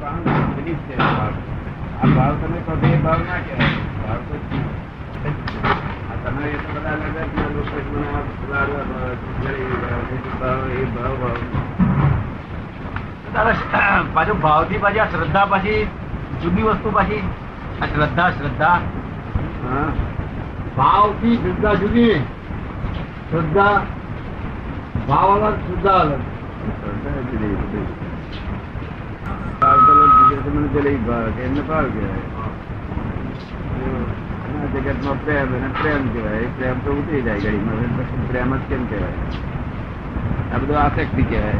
ભાવ belief છે. આ ભાવ તમે કહો એ ભાવ ના કહેવાય ભાવ તો તમે એ તો બધા લોકો એ ભાવ, ભાવ. પાછું ભાવથી પાછી આ શ્રદ્ધા પાછી જુદી વસ્તુ પાછી આ શ્રદ્ધા શ્રદ્ધા ભાવથી શ્રદ્ધા જુદી શ્રદ્ધા ભાવ અલગ શ્રદ્ધા અલગ શ્રદ્ધા જુદી બધી. ભાવ તો લોકો બીજા તો પ્રેમ તો કહેવાય આ બધું આસક્તિ કહેવાય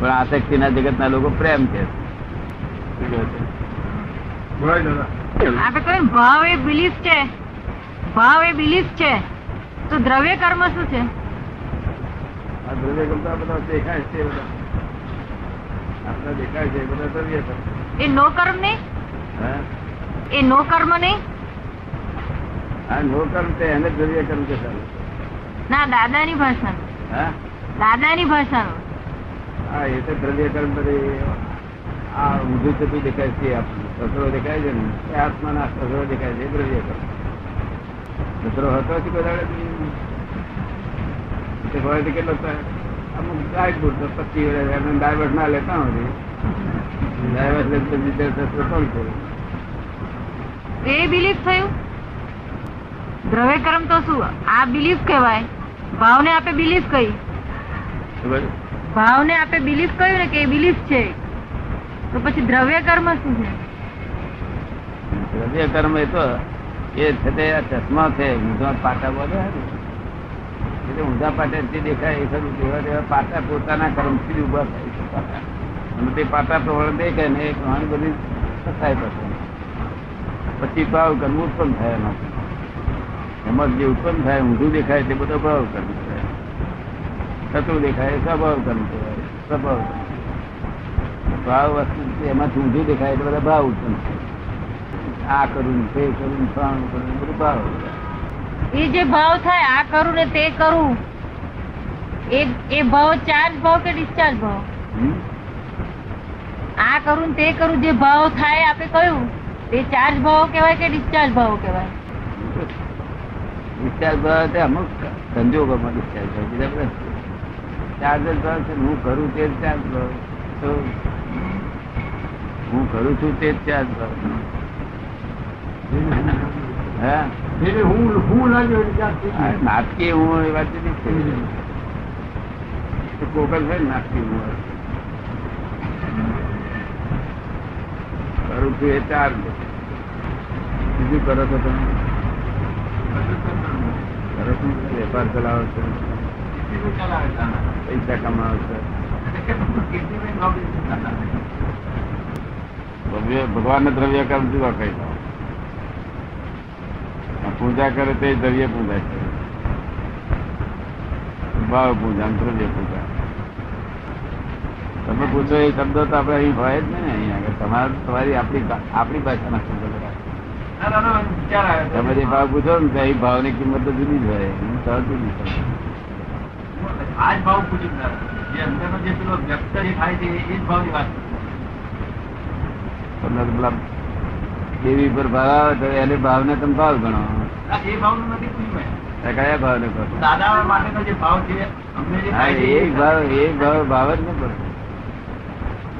પણ આસક્તિના જગતના લોકો પ્રેમ કે ભાવ એ બિલીફ છે. ભાવ એ બિલીફ છે. તો દ્રવ્ય કર્મ શું છે? આ દ્રવ્ય ગમતા બધા દેખાય છે બધા. આપણા દેખાય છે બધા દ્રવ્ય એ નો કર્મ નહીં? એ નો કર્મ નહીં? આ નો કર્મ છે એને જ કર્મ કે સારું ના દાદાની ભાષાનું. હા? દાદાની ભાષાનું. હા એ તો દ્રવ્ય કર્મ બધી આ ઊંધું થતું દેખાય છે આપણને દેખાય છે ને એ આત્માના સસરો દેખાય છે એ દ્રવ્ય કર્મ. સસરો હતો હોય તો કેટલો થાય? અમુક ડાયબુટ તો પચીસ વર્ષ ડાયવર્ટ ના લેતા નથી ડાયવર્ટ લે તો બીજા સસરો કોણ એ બિલીફ થયું? દ્રવ્ય કર્મ તો શું? આ બિલીફ કહેવાય. ભાવને આપે બિલીફ કહી. ભાવને આપે બિલીફ કહ્યું ને કે એ બિલીફ છે. તો પછી દ્રવ્ય કર્મ શું છે? દ્રવ્ય કર્મ એ તો એ છે તે ચશ્મા છે ઊંધા પાટા બોલે ને. એટલે ઊંધા પાટા જે દેખાય એ ખરું. તેવા તેવા પાટા પોતાના કર્મથી જ ઊભા થાય છે. પાટા અને તે પાટા પ્રમાણે દેખાય ને એ ઘણી બધી થાય પછી પછી ભાવ કર્મ ઉત્પન્ન થાય એમાં. એમાં જે ઉત્પન્ન થાય, ઊંધું દેખાય તે બધો ભાવ કર્મ થાય થતું દેખાય સ્વભાવ કર્મ કહેવાય સ્વભાવ. ભાવ વસ્તુ એમાંથી ઊંધું દેખાય એટલે બધા ભાવ ઉત્પન્ન આ કરું તે કરું ફલાણું કરું બધું ભાવ એ જે ભાવ થાય આ કરું ને તે કરું એ એ ભાવ ચાર્જ ભાવ કે ડિસ્ચાર્જ ભાવ આ કરું ને તે કરું જે ભાવ થાય આપે કયું તે ચાર્જ ભાવ કહેવાય કે ડિસ્ચાર્જ ભાવ કહેવાય ડિસ્ચાર્જ ભાવ તે અમુક સંજોગોમાં ડિસ્ચાર્જ ભાવ. બીજા બધા charge જ ભાવ છે હું કરું તે ચાર્જ ભાવ. તો હું કરું છું તે ચાર્જ ભાવ. હા નાટકી હું એ વાત. કોકલ છે નાટકી હું. કરું છું એ ચાર બીજું કરો છો તમે? વેપાર ચલાવો છો? પૈસા કમાવો છો? ભગવાનને દ્રવ્ય કર્મ જુદા કઈ પૂજા કરે તે દ્રવ્ય પૂજા છે ભાવ પૂજા દ્રવ્ય પૂજા. તમે પૂછો એ શબ્દો તો આપણે અહીં ભાઈ જ ને અહીંયા આગળ. તમારે તમારી આપણી આપણી ભાષાના શબ્દો તમે જે ભાવ પૂછો ને તો એ ભાવની કિંમત તો જુદી જ હોય. હું સહજ જુદી છું. આ જ ભાવ પૂછ્યું દાદા. જે અંદરનો જે પેલો વ્યક્ત જે થાય છે એ જ ભાવની વાત તમને પેલા દેવી પર ભાવ આવે તો એને ભાવને તમે ભાવ ગણો. એ ભાવનું નથી પૂછ્યું કયા ભાવને કહો છો? દાદા માટેનો જે ભાવ છે અમને જે થાય ભાવ ભાવ ભાવ જ પડે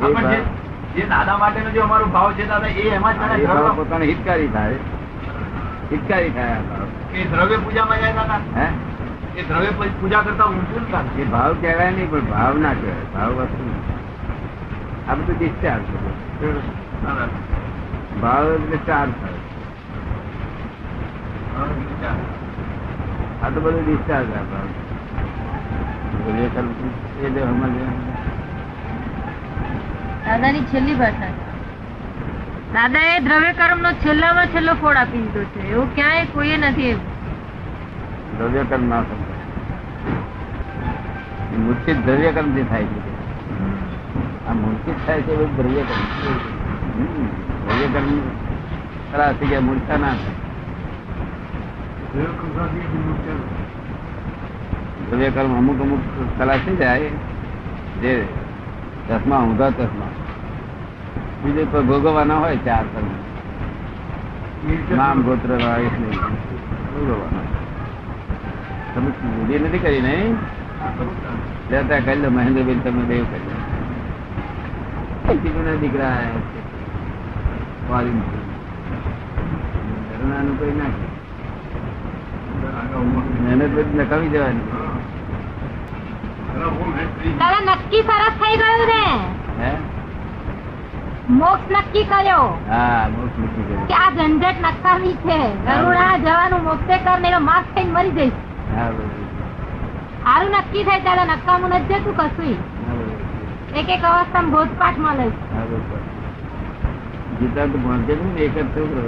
હા, જે- દાદા માટેનો જે અમારો ભાવ છે દાદા એ એમાં પોતાને હિતકારી થાય. હિતકારી થાય એ દ્રવ્ય પૂજામાં જાય દાદા? હે? એ દ્રવ્ય પૂજા કરતા ઊંચું ને એ ભાવ કહેવાય નહીં પણ ભાવ ના કહેવાય ભાવ વસ્તુ. આ બધું ડિસ્ચાર્જ ભાવ એટલે ચાર્જ થાય આ તો બધું ડિસ્ચાર્જ દાદાની છેલ્લી ભાષા દાદા એ દ્રવ્ય કર્મ નો છેલ્લામાં છેલ્લો ફોડ આપી દીધો છે. એવું ક્યાંય કોઈએ નથી એવું દ્રવ્ય કર્મ ના સમજાય મૂર્છિત દ્રવ્ય કર્મ જે થાય છે. આ મૂર્છિત થાય છે એવું દ્રવ્ય કર્મ. દ્રવ્ય કર્મ ખરા થઈ ગયા મૂર્છા ના થાય. કર્મ અમુક અમુક કલા થઈ જાય, જે ચશ્મા, ઊંધા ચશ્મા. બીજે તો ભોગવવાના હોય ચાર કર્મ નામ, ગોત્ર ભોગવવાના તમે વિધિ નથી કરી નહીં? લેતા કરી લો, મહેન્દ્રબેન, તમે દેવ કરી દીકરા. કોઈ ના કરે. મહેનત બધી નકામી જવાની. દાદા નક્કી સરસ થઈ ગયું ને. હે? મોક્ષ નક્કી કર્યો. હા મોક્ષ મૂકી ગયું. કે આ ઝંઝટ નકામી છે. કરુણા જવાનું મોક્ષે કર ને એનો થઈને મરી જઈશ. સારું નક્કી થાય ત્યારે નકામું નથી જતું કશું. એક એક અવસ્થામાં બોધપાઠમાં લઈશ હા બરોબર. ગીતા તો ભણશે ને એક જ છોકરો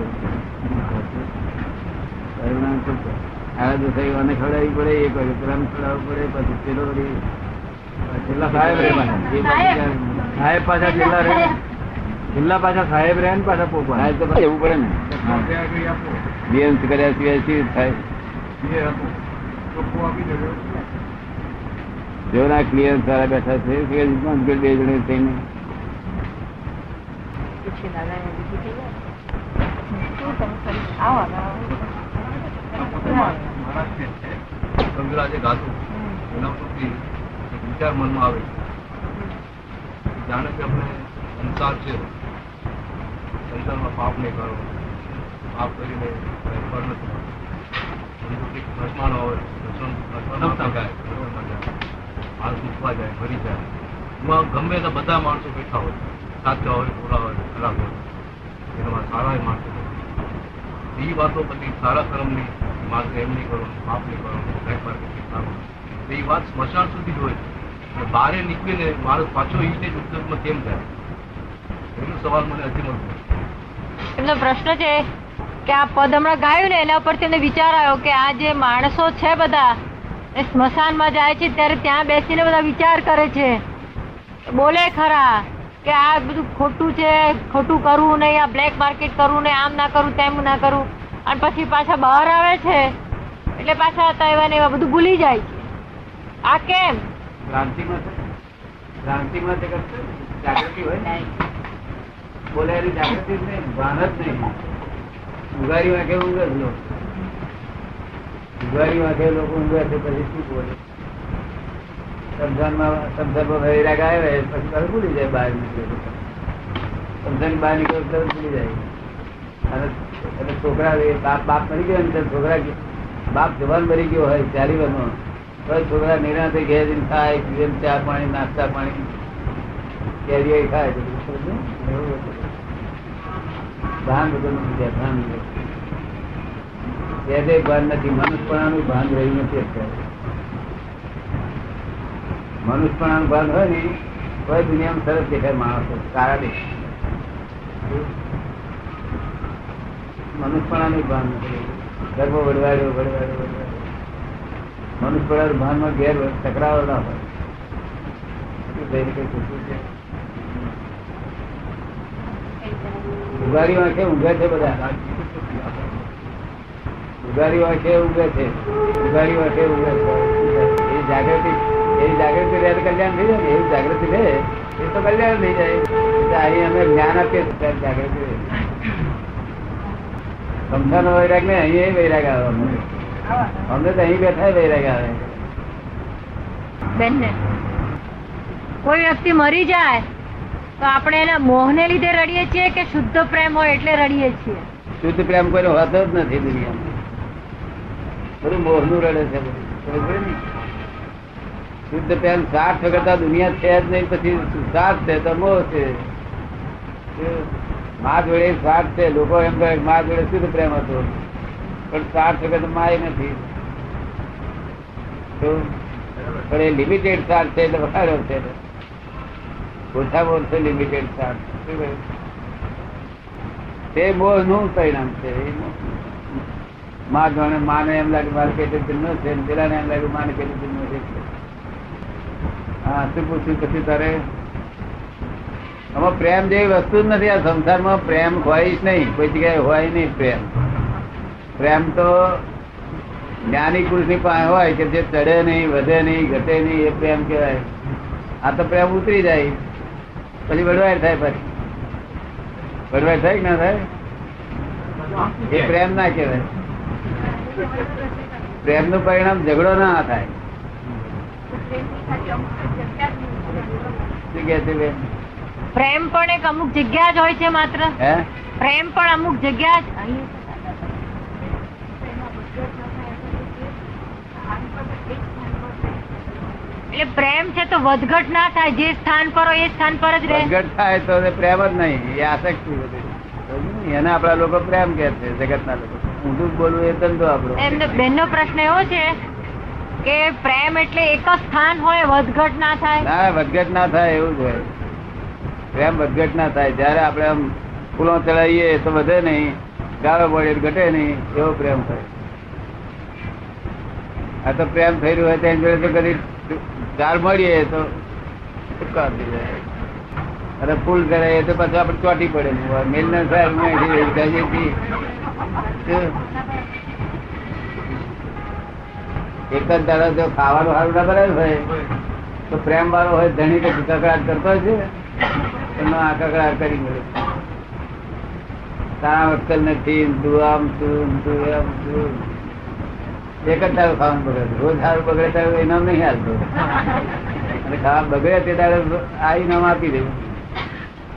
કરુણા તો થઈ અને ખવડાવવી પડે એક વાગે પેલા ખવડાવવું પડે પછી પેલો છેલ્લા સાહેબ રહે સાહેબ. પાછા છેલ્લા રહે છેલ્લા પાછા સાહેબ રહે ને પાછા પોપા. સાહેબ તો એવું પડે ને. બેન્સ કર્યા સિવાય શું થાય? જો ના ક્લિયર સારા બેઠા છે કે બે જણે થઈને. કંગરા જે ગાતું એના પરથી એક વિચાર મનમાં આવે. જાણે કે આપણે સંસાર છે. સંસારમાં પાપ નહીં કરો. પાપ કરીને ફળ નથી મળતું. સમજો કે ભસ્માનો હોય ભસ્મ ભસ્મ જાય માણસ જાય મરી જાય. એમાં ગમે તે બધા માણસો બેઠા હોય. સાચા હોય ખોટા હોય ખરાબ હોય. એનામાં સારા માણસો હોય વાતો બધી સારા કર્મની માર્ગ એમ નહીં કરો, માફ નહીં કરો બ્લેક માર્કેટ સારું. એ વાત સ્મશાન સુધી હોય. અને બહારે નીકળીને મારો પાછો એ જ ઉદ્યોગમાં કેમ થાય એમનો સવાલ મને હજી મળતો એમનો પ્રશ્ન છે કે આ પદ હમણાં ગાયું ને એના પરથી એમને વિચાર આવ્યો કે આ જે માણસો છે બધા એ સ્મશાનમાં જાય છે ત્યારે ત્યાં બેસીને બધા વિચાર કરે છે. બોલે ખરા કે આ બધું ખોટું છે, ખોટું કરવું નહીં, આ બ્લેક માર્કેટ કરવું નહીં, આમ ના કરું, તેમ ના કરું. અને પછી પાછા બહાર આવે છે. એટલે પાછા હતા એવા ને એવા બધું ભૂલી જાય છે. આ કેમ? તે કરશે જાગૃતિ હોય બોલાયેલી જાગૃતિ જ નહીં ભાન જ નહીં. ઉઘારી વાંખે ઊંઘે જ લોકો ઉઘારી વાંખે લોકો ઊંઘે છે પછી શું બોલે? સમજાનમાં સમજાનમાં વૈરાગ આવે પછી તરત ભૂલી જાય બહાર નીકળે સમજણ બહાર નીકળે તરત ભૂલી જાય. અને એટલે છોકરા બાપ બાપ મરી ગયો ને છોકરા બાપ જવાન મરી ગયો હોય ચાલી વર્ષનો તો છોકરા નિરાંતે ઘેર જઈને ખાય, પીવે ચા પાણી, નાસ્તા પાણી. કેરીએ ખાય. ભાન બધું નથી ભાન. પહેલે ભાન નથી. મનુષ્યપણાનું ભાન રહ્યું નથી અત્યારે. મનુષ્યપણાનું ભાન હોય ને કોઈ દુનિયામાં સરસ દેખાય માણસો, સારા દેખાય. મનુષ્યપણાનું ભાન નથી ગર્ભ વડવાડ્યો વડવાડ્યો વડવાડ્યો મનુષ્યપણાનું ભાનમાં ઘેર ટકરાવો ના હોય શું થઈને કઈ ખોટું છે ઉઘારી વાંખે ઊંઘે છે બધા ઉઘારી વાંખે ઊંઘે છે ઉઘારી વાંખે ઊંઘે છે એ જાગૃતિ એ જાગૃતિ રહે તો કલ્યાણ થઈ જાય ને એવી જાગૃતિ રહે એ તો કલ્યાણ થઈ જાય એટલે અહીં અમે જ્ઞાન આપીએ છીએ ત્યારે જાગૃતિ રહે સમજાનો વૈરાગ ને અહીં વૈરાગ આવે અમને. તો અહીં બેઠા વૈરાગ આવે. બેન કોઈ વ્યક્તિ મરી જાય તો આપણે એના મોહને લીધે રડીએ છીએ કે શુદ્ધ પ્રેમ હોય એટલે રડીએ છીએ? શુદ્ધ પ્રેમ કોઈનો હોતો જ નથી દુનિયામાં. બધું મોહનું રડે છે ને? શુદ્ધ પ્રેમ સ્વાર્થ કરતા દુનિયા છે જ નહીં પછી સ્વાર્થ છે તો મોહ છે. મા જોડે સ્વાર્થ છે, લોકો એમ કહે, મા જોડે શુદ્ધ પ્રેમ હતો? પણ સ્વાર્થ વગર તો માય નથી. પણ એ લિમિટેડ સ્વાર્થ છે એટલે વધારે છે. ઓછામાં ઓછો લિમિટેડ સ્વાર્થ તે મોહનું પરિણામ છે. એ. માં જાણે માને એમ લાગે, મારે પેટે જન્મ છે ને પેલાને એમ લાગે માને પેટે જન્મ છે. હા, શું પૂછ્યું? પછી તારે આમાં પ્રેમ જેવી વસ્તુ જ નથી. આ સંસારમાં પ્રેમ હોય જ નહીં. કોઈ જગ્યાએ હોય નહીં પ્રેમ. પ્રેમ તો જ્ઞાની પુરુષની પાસે હોય કે જે ચડે નહીં, વધે નહીં, ઘટે નહીં, એ પ્રેમ કહેવાય. આ તો પ્રેમ ઉતરી જાય. પછી વડવાય થાય પછી. વડવાય થાય ના થાય? એ પ્રેમ ના કહેવાય. પ્રેમનું પરિણામ ઝઘડો ના થાય. શું કે છે બેન? પ્રેમ પણ એક અમુક જગ્યા જ હોય છે માત્ર. પ્રેમ પણ અમુક જગ્યા જ એટલે પ્રેમ છે તો વધઘટ ના થાય. જે સ્થાન પર હોય એ સ્થાન પર જ રહે. વધઘટ થાય તો પ્રેમ જ નહીં. એ આસક્તિ બધી. એને આપણા લોકો પ્રેમ કે છે જગતના લોકો. ઊંધું બોલવું એ ધંધો આપણો. એમનો બેનનો પ્રશ્ન એવો છે કે પ્રેમ એટલે એક જ સ્થાન હોય વધઘટ ના થાય. ના વધઘટ ના થાય એવું જ હોય. પ્રેમ વધઘટ ના થાય. જયારે આપણે આમ ફૂલો ચડાવીએ તો વધે નહીં, ગાળો પડે ઘટે નહીં, એવો પ્રેમ થાય. આ તો પ્રેમ થઈ રહ્યો હોય તેની જોડે તો કદી ગાળ મળીએ તો ઉપકાર થઈ જાય? અને ફૂલ ચડાવીએ તો પછી આપણે ચોટી પડે. મેલ ના સાહેબ એક જ દાડો જો ખાવાનું સારું ના બનાવ્યું હોય તો પ્રેમ વાળો હોય ધણી તો કકડાટ કરતો છે. એનો આ કરી મળે તારા અક્કલ નથી તું આમ તું તું એમ તું. એક જ દાડો ખાવાનું બગડે રોજ સારું બગડે ત્યારે ઇનામ નહીં હાલતો. અને ખાવા બગડે તે દાડે આ ઇનામ આપી દેવું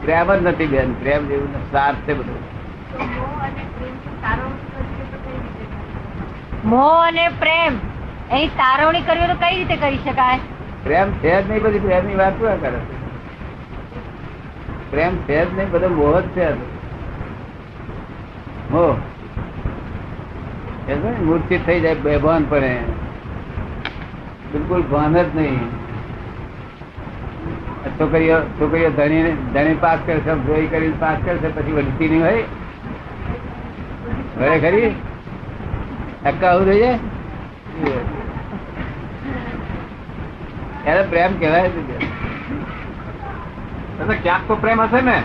પ્રેમ જ નથી બેન પ્રેમ જેવું સાર છે બધું. મોહ અને પ્રેમ એની તારવણી કરવી તો કઈ રીતે કરી શકાય? પ્રેમ છે જ નહીં બધી પ્રેમની વાત શું કરે? પ્રેમ છે જ નહીં બધો મોહ જ છે આ તો. મોહ એ છે ને, મૂર્છિત થઈ જાય બેભાન પડે બિલકુલ ભાન જ નહીં આ છોકરીઓ છોકરીઓ ધણી ધણી પાસ કરશે જોઈ કરી પાસ કરશે પછી વળતી નહીં હોય ઘરે ખરી અક્કા આવું થઈ જાય એને પ્રેમ કહેવાય દાદા ક્યાંક તો પ્રેમ હશે ને?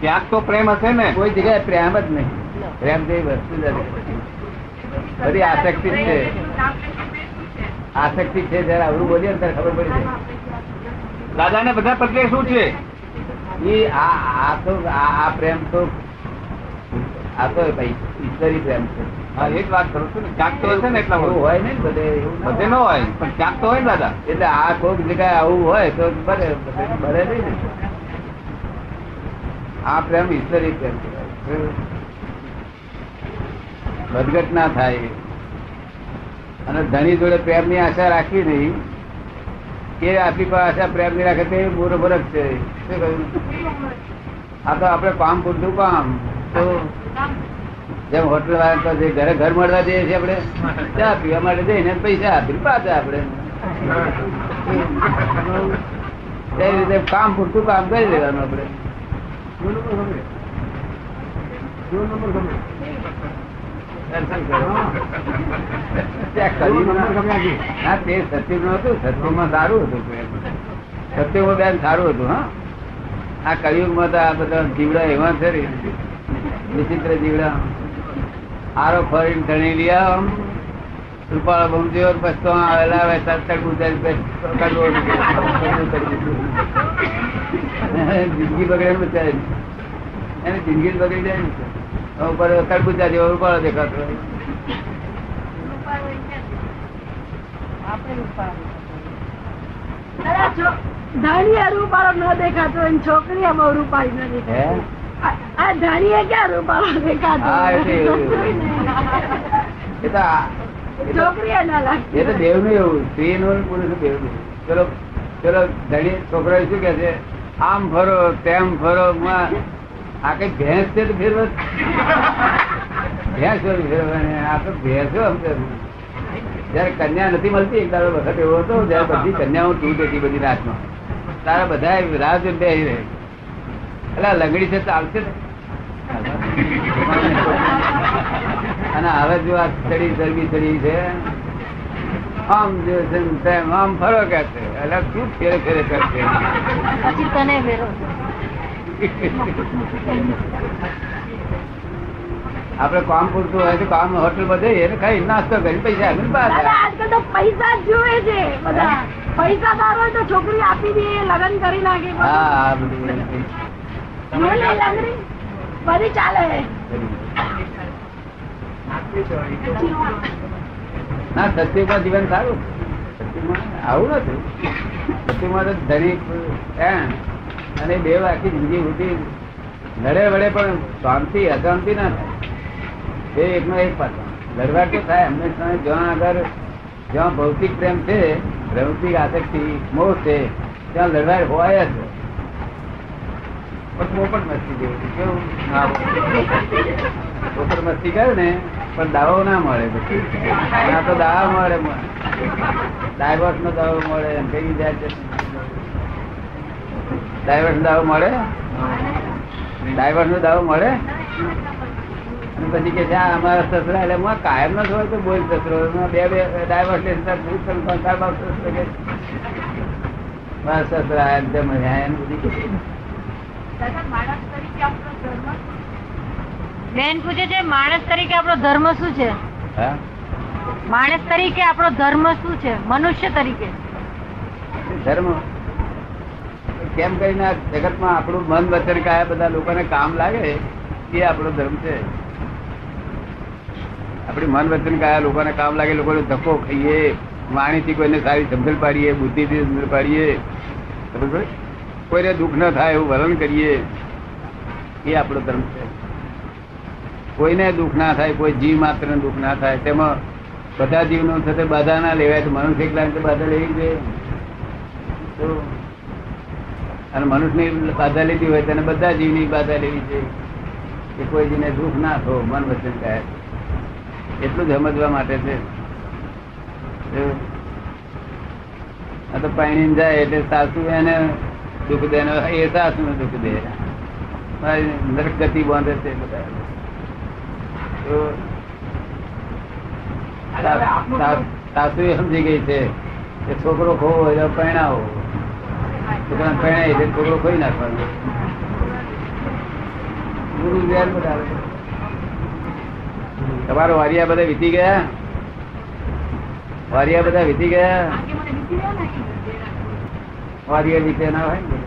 ક્યાંક તો પ્રેમ હશે ને? કોઈ જગ્યાએ પ્રેમ જ નહીં. પ્રેમ જેવી વસ્તુ જ બધી. આસક્તિ છે. આસક્તિ છે જયારે અવરું બોલીએ ત્યારે ખબર પડી જાય. દાદા ને બધા પ્રત્યે શું છે? એ આ આ તો આ આ પ્રેમ તો આ તો ભાઈ ઈશ્વરી પ્રેમ છે. જ એટલા આ કોઈક જગ્યાએ આવું હોય તો ભલે ભલે નહીં ને. આ પ્રેમ ઈશ્વરી પ્રેમ વધઘટ ના થાય. અને ધણી જોડે પ્રેમની આશા રાખવી નહીં એ આપણી પાસે આશા પ્રેમની રાખે તે બુરો બરક છે. શું કહ્યું? આ તો આપણે કામ પૂરતું કામ. તો જેમ હોટલ વાળા પાસે ઘરે ઘર મળવા જઈએ છીએ આપણે ચા પીવા માટે જઈને પૈસા આપી પાછા આપણે. એ રીતે કામ પૂરતું કામ કરી લેવાનું આપણે? ના તે સત્યુગ નતું સત્યુગમાં સારું હતું. સત્યુગમાં બેન સારું હતું હા. આ કળિયુગમાં તો આ બધા જીવડા એવા છે ને, વિચિત્ર જીવડા. આરો ફરીને ધણી લઈ આવો. આમ. રૂપાળો બમજો પછી તો આવેલા ઉતારી પછી કડવો જિંદગી બગડે બચાવે એને જિંદગી બગડી જાય ને હવે ઉપર તરબૂચા જેવો રૂપાળો દેખાતો હોય. ધાણીએ રૂપાળો ન દેખાતો બહુ રૂપાળી ન હે? દેખાતો આ- આ ક્યાં રૂપાળો દેખાતો હા, એટલે એવું. એ તો આ- એ તો- છોકરીએ ના એ તો લાગતી એવું. સ્ત્રી નું પુરુષ દેવ ચલો ચલો ધણી છોકરા શું કે છે? આમ ફરો તેમ ફરો આ કઈ ભેંસ છે તો ફેરવ? ભેંસ ફેરવાની આ તો ભેંસો જયારે કન્યા નથી મળતી એક દાડો વખત એવો હતો જયારે બધી કન્યાઓ તૂટ હતી બધી રાતમાં. તારા બધા રાહ જોઈ રહે. એટલે લંગડી છે ચાલશે અને હવે જો આ ચડી ચરબી ચડી છે આમ જો છે તેમ આમ ફરો કે છે. એટલે શું ફેરે ફેરે કરશે પછી તને ફેરો. આપડે કામ પૂરતું હોય તો કામ હોટલ બધે એને ખાઈ નાસ્તો કરી પૈસા આજકાલ તો પૈસા જ જોવે છે બધા. પૈસા સારો હોય તો છોકરી આપી દે લગ્ન કરી નાખે હા બધું બધી ચાલે. ના સત્યુગમાં જીવન સારું. આવું નથી. સત્યુગમાં તો ધનિક અને બે આખી જિંદગી ઉઠી લડે વડે પણ શાંતિ અશાંતિ ના થાય. બે એકનો એક પાછો લડવા તો થાય. હંમેશા જ્યાં આગળ જ્યાં ભૌતિક પ્રેમ છે ભૌતિક આસક્તિ મોહ છે ત્યાં લડવા હોય જ. પણ પોપટ મસ્તી જેવું કેવું મસ્તી કરે ને, પણ દાવો ના મળે પછી. ના તો દાવા મળે ડાયવર્સ નો દાવો મળે કઈ જાય ડાયવર્સ દાવો મળે? ડાયવર્સ નો દાવો મળે? પછી કે જ્યાં અમારા સસરા, એટલે હું કાયમ નો હોય તો બોલ સસરો? બે બે ડાયવર્સ લે સંસાર બાપ સસરો કે? મારા સસરા, એમ તેમ એમ બધી. બેન પૂછે છે માણસ તરીકે આપણો ધર્મ શું છે? માણસ તરીકે આપણો ધર્મ શું છે? મનુષ્ય તરીકે. ધર્મ? કેમ કરીને જગતમાં આપણું મન વચન કાયા બધા લોકોને કામ લાગે? એ આપણો ધર્મ છે. આપણી મન વચન કાયા લોકોને કામ લાગે લોકોને ધક્કો ખાઈએ વાણીથી કોઈને સારી સમજણ પાડીએ બુદ્ધિથી સમજણ પાડીએ. સમજ પડી? કોઈને દુઃખ ન થાય એવું વલણ કરીએ, એ આપણો ધર્મ છે. કોઈને દુઃખ ના થાય, કોઈ જીવ માત્ર દુઃખ ના થાય, તેમાં બધા જીવનું થતે બાધા ના લેવાય, તો મનુષ્ય એકલા બાધા લેવી તો અને મનુષ્યની બાધા લીધી હોય, તેને બધા જીવની બાધા લેવી છે કે કોઈ જીને દુઃખ ના થો મન વચન કહે એટલું જ સમજવા માટે છે. આ તો પાણી જાય એટલે સાસુ એને દુઃખ દે એ સાસુ ને દુઃખ દે. નરક ગતિ બાંધે છે બધા. સાસુ એ સમજી ગઈ છે કે છોકરો ખોવો એટલે પરણાવો. છોકરા પરણાય એટલે છોકરો ખોઈ નાખવાનો. ગુરુ તમારો વારિયા બધા વીતી ગયા? વારિયા બધા વીતી ગયા? વારિયા વીતે ના હોય ને?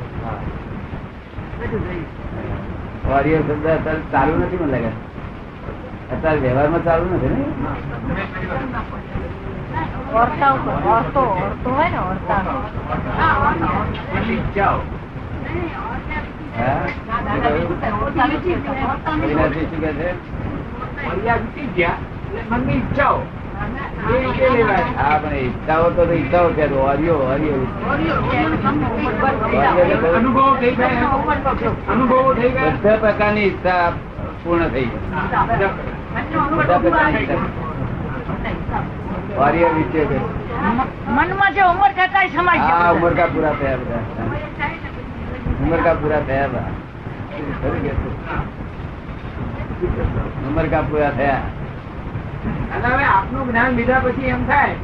વારિયા શબ્દ અત્યારે ચાલુ નથી મને લાગે. અત્યારે વ્યવહારમાં ચાલુ નથી ને? ઉપર હા પણ ઈચ્છાઓ તો ઈચ્છાઓ છે હરિયો હરિયો બધા પ્રકારની ઈચ્છા પૂર્ણ થઈ બધા પ્રકારની ઈચ્છા. વિશે મનમાં જે ઉમર થતા સમાજ હા ઉમર કા પૂરા થયા બધા. ઉમર કા પૂરા થયા બધા. ઉમર કા પૂરા થયા. અને હવે આપનું જ્ઞાન લીધા પછી એમ થાય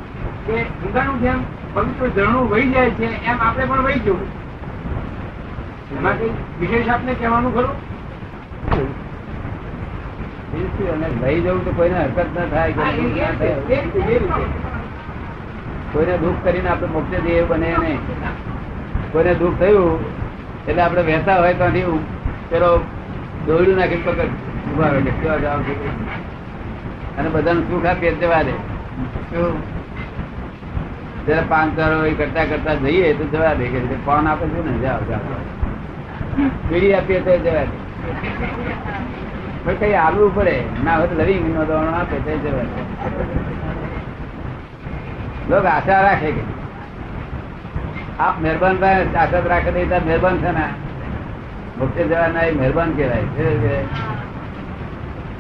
કે ગંગાનું જેમ પવિત્ર ઝરણું વહી જાય છે એમ આપણે પણ વહી જવું એમાંથી વિશેષ આપને કહેવાનું ખરું? અને લઈ જવું તો કોઈને હરકત ના થાય કોઈને દુઃખ કરીને આપણે મોક્ષે જઈએ બને નહીં. કોઈને દુઃખ થયું એટલે આપણે વહેતા હોય તો પેલો દોડ્યું નાખી પકડ. ઊભા રહે કેવા છો? અને બધાને સુખ આપીએ જવા દે જરા પાન કરો એ કરતા કરતા જઈએ તો જવા દે કે પાન આપે છે ને, જાઓ જાઓ. બીડી આપીએ તો જવા દે કઈ આવવું પડે. ના હોય તો લવિંગ નો આપે તો જવા દે લોક આશા રાખે કે આપ મહેરબાન ભાઈ આશા રાખે તો મહેરબાન છે ને. મોક્ષે જવાના એ મહેરબાન કહેવાય?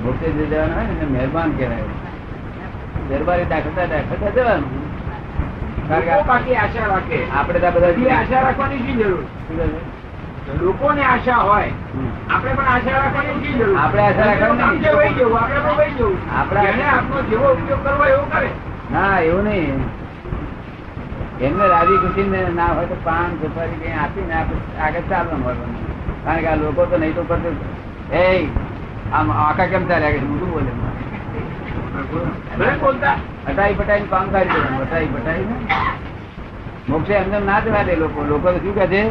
કે જે જવાના હોય ને મહેરબાન કહેવાય. દરબારે દાખલતા દાખલતા જવાનું. કારણ કે લોકો બાકી આશા રાખે. આપણે ત્યાં બધા આશા રાખવાની શી જરૂર? શું કહે છે? લોકોને આશા હોય. આપણે પણ આશા રાખવાની શી જરૂર? આપણે આશા રાખવાની વહી જવું આપણે પણ વહી જવું. આપણે- આપનો જેવો ઉપયોગ કરવો એવો કરે. ના એવું નહીં. એમને રાજી ખુશી ને ના હોય તો પાન સુપારી કઈ આપીને આગળ ચાલવા મળવાનું. કારણ કે આ લોકો તો નહીં તો કરતો એ આમ આખા કેમ ચાલ્યા કે મોટું બોલે? હટાઈ પટાઈ કામ કાઢી દેવાનું હટાઈ પટાઈ ને મોક્ષે અંદર ના જવા દે લોકો. લોકો શું કહે છે?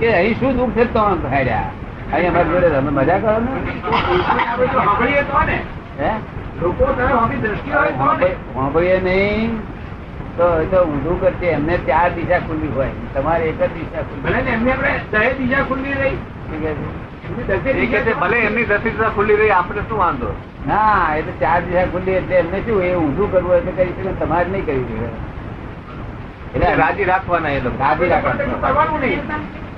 કે અહીં શું દુઃખ છે તો હાડ્યા અહીં અમારી જોડે તમે મજા કરો ને. સાંભળીએ નહીં. તો તો ઊંધું કરશે. એમને ચાર દિશા ખુલ્લી હોય. તમારે એક જ દિશા ખુલ્લી. એમને આપણે દિશા ખુલ્લી રહી. ઠીક છે? એમની દસે દિશા ભલે એમની દશિતા ખુલ્લી રહી આપણે શું વાંધો? ના એ તો ચાર દિશા ખુલ્લી એટલે એમને શું એ ઊંધું કરવું એટલે કરી શકે તમારે નહીં કરી શકે એટલે રાજી રાખવાના એ લોકો. રાજી રાખવાનું.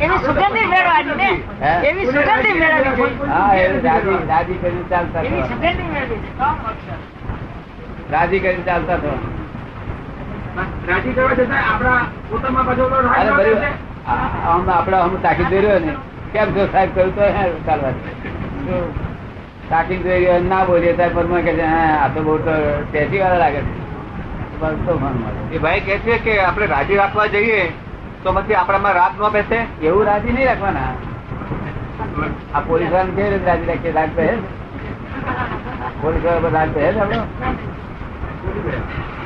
એવી સુગંધી મેળવાની ને? એવી સુગંધી મેળવવી હા એ રાજી રાજી કરીને ચાલતા એવી સુગંધી. રાજી કરીને ચાલતા. રાજી કરવા છતાં આપણા પોતામાં આપડે તાકી દે રહ્યો ને કેમ છો સાહેબ? કહ્યું તો હે ચાલવા તાકી જોઈ ગયો ના બોલીએ ત્યારે પદમાં કે છે હા આ તો બહુ તો ટેસી વાળા લાગે છે. એ ભાઈ કે છે કે આપણે રાજી રાખવા જઈએ તો પછી આપણામાં રાત ન બેસે? એવું રાજી નહીં રાખવાના. આ પોલીસવાળા કેવી રીતે રાજી રાખીએ? રાત પહેર પોલીસવાળા રાગ પહેર આપણો?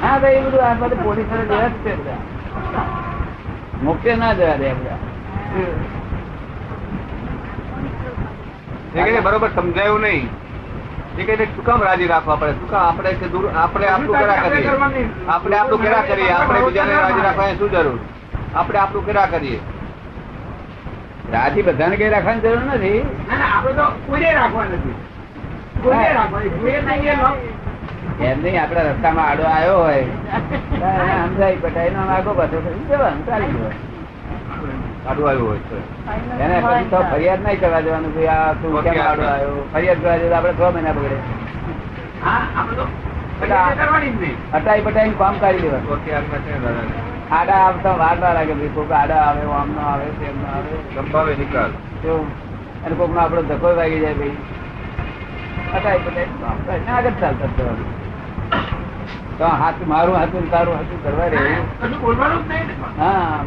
હા ભાઈ એ બધું આ બધું પોલીસવાળા જોયા જ છે બધા. મોક્ષે ના જવા દે બધા છે, બરોબર સમજાયું નહીં. એ કે શું કામ રાજી રાખવા પડે? શું કામ? આપણે કે દૂર આપણે આપણું કર્યા કરીએ. આપણે આપણું કર્યા કરીએ. આપણે બીજાને રાજી રાખવાની શું જરૂર? આપણે આપણું કર્યા કરીએ. રાજી બધાને કઈ રાખવાની જરૂર નથી? આપણે તો કોઈને નથી. એમ નહીં આપડા રસ્તામાં આડો આવ્યો હોય. સમજાય. પટાઈ નો આગો પાછો. જવાનું ચાલી જવાનું આડું આવ્યું હોય. એને પછી તો ફરિયાદ નહીં કરવા જવાનું કે આ તું કેમ આડું આવ્યો? ફરિયાદ કરવા જોઈએ આપડે છ મહિના બગડે. અટાઈ પટાઈ હટાઈ પટાઈ કામ કાઢી ને દાદા, આડા આવતા વાર ના લાગે ભાઈ કોઈક આડા આવે આમ ના આવે તેમ ના આવે. સંભાવે નિકાલ તો અને કોક નો આપડો ધક્કો વાગી જાય ભાઈ. હટાઈ પટાઈ કામ કાઢી આગળ ચાલતા જવાનું. તો હાથ મારું હાથું ને તારું હાથું કરવા રહે બોલવાનું જ નહીં હા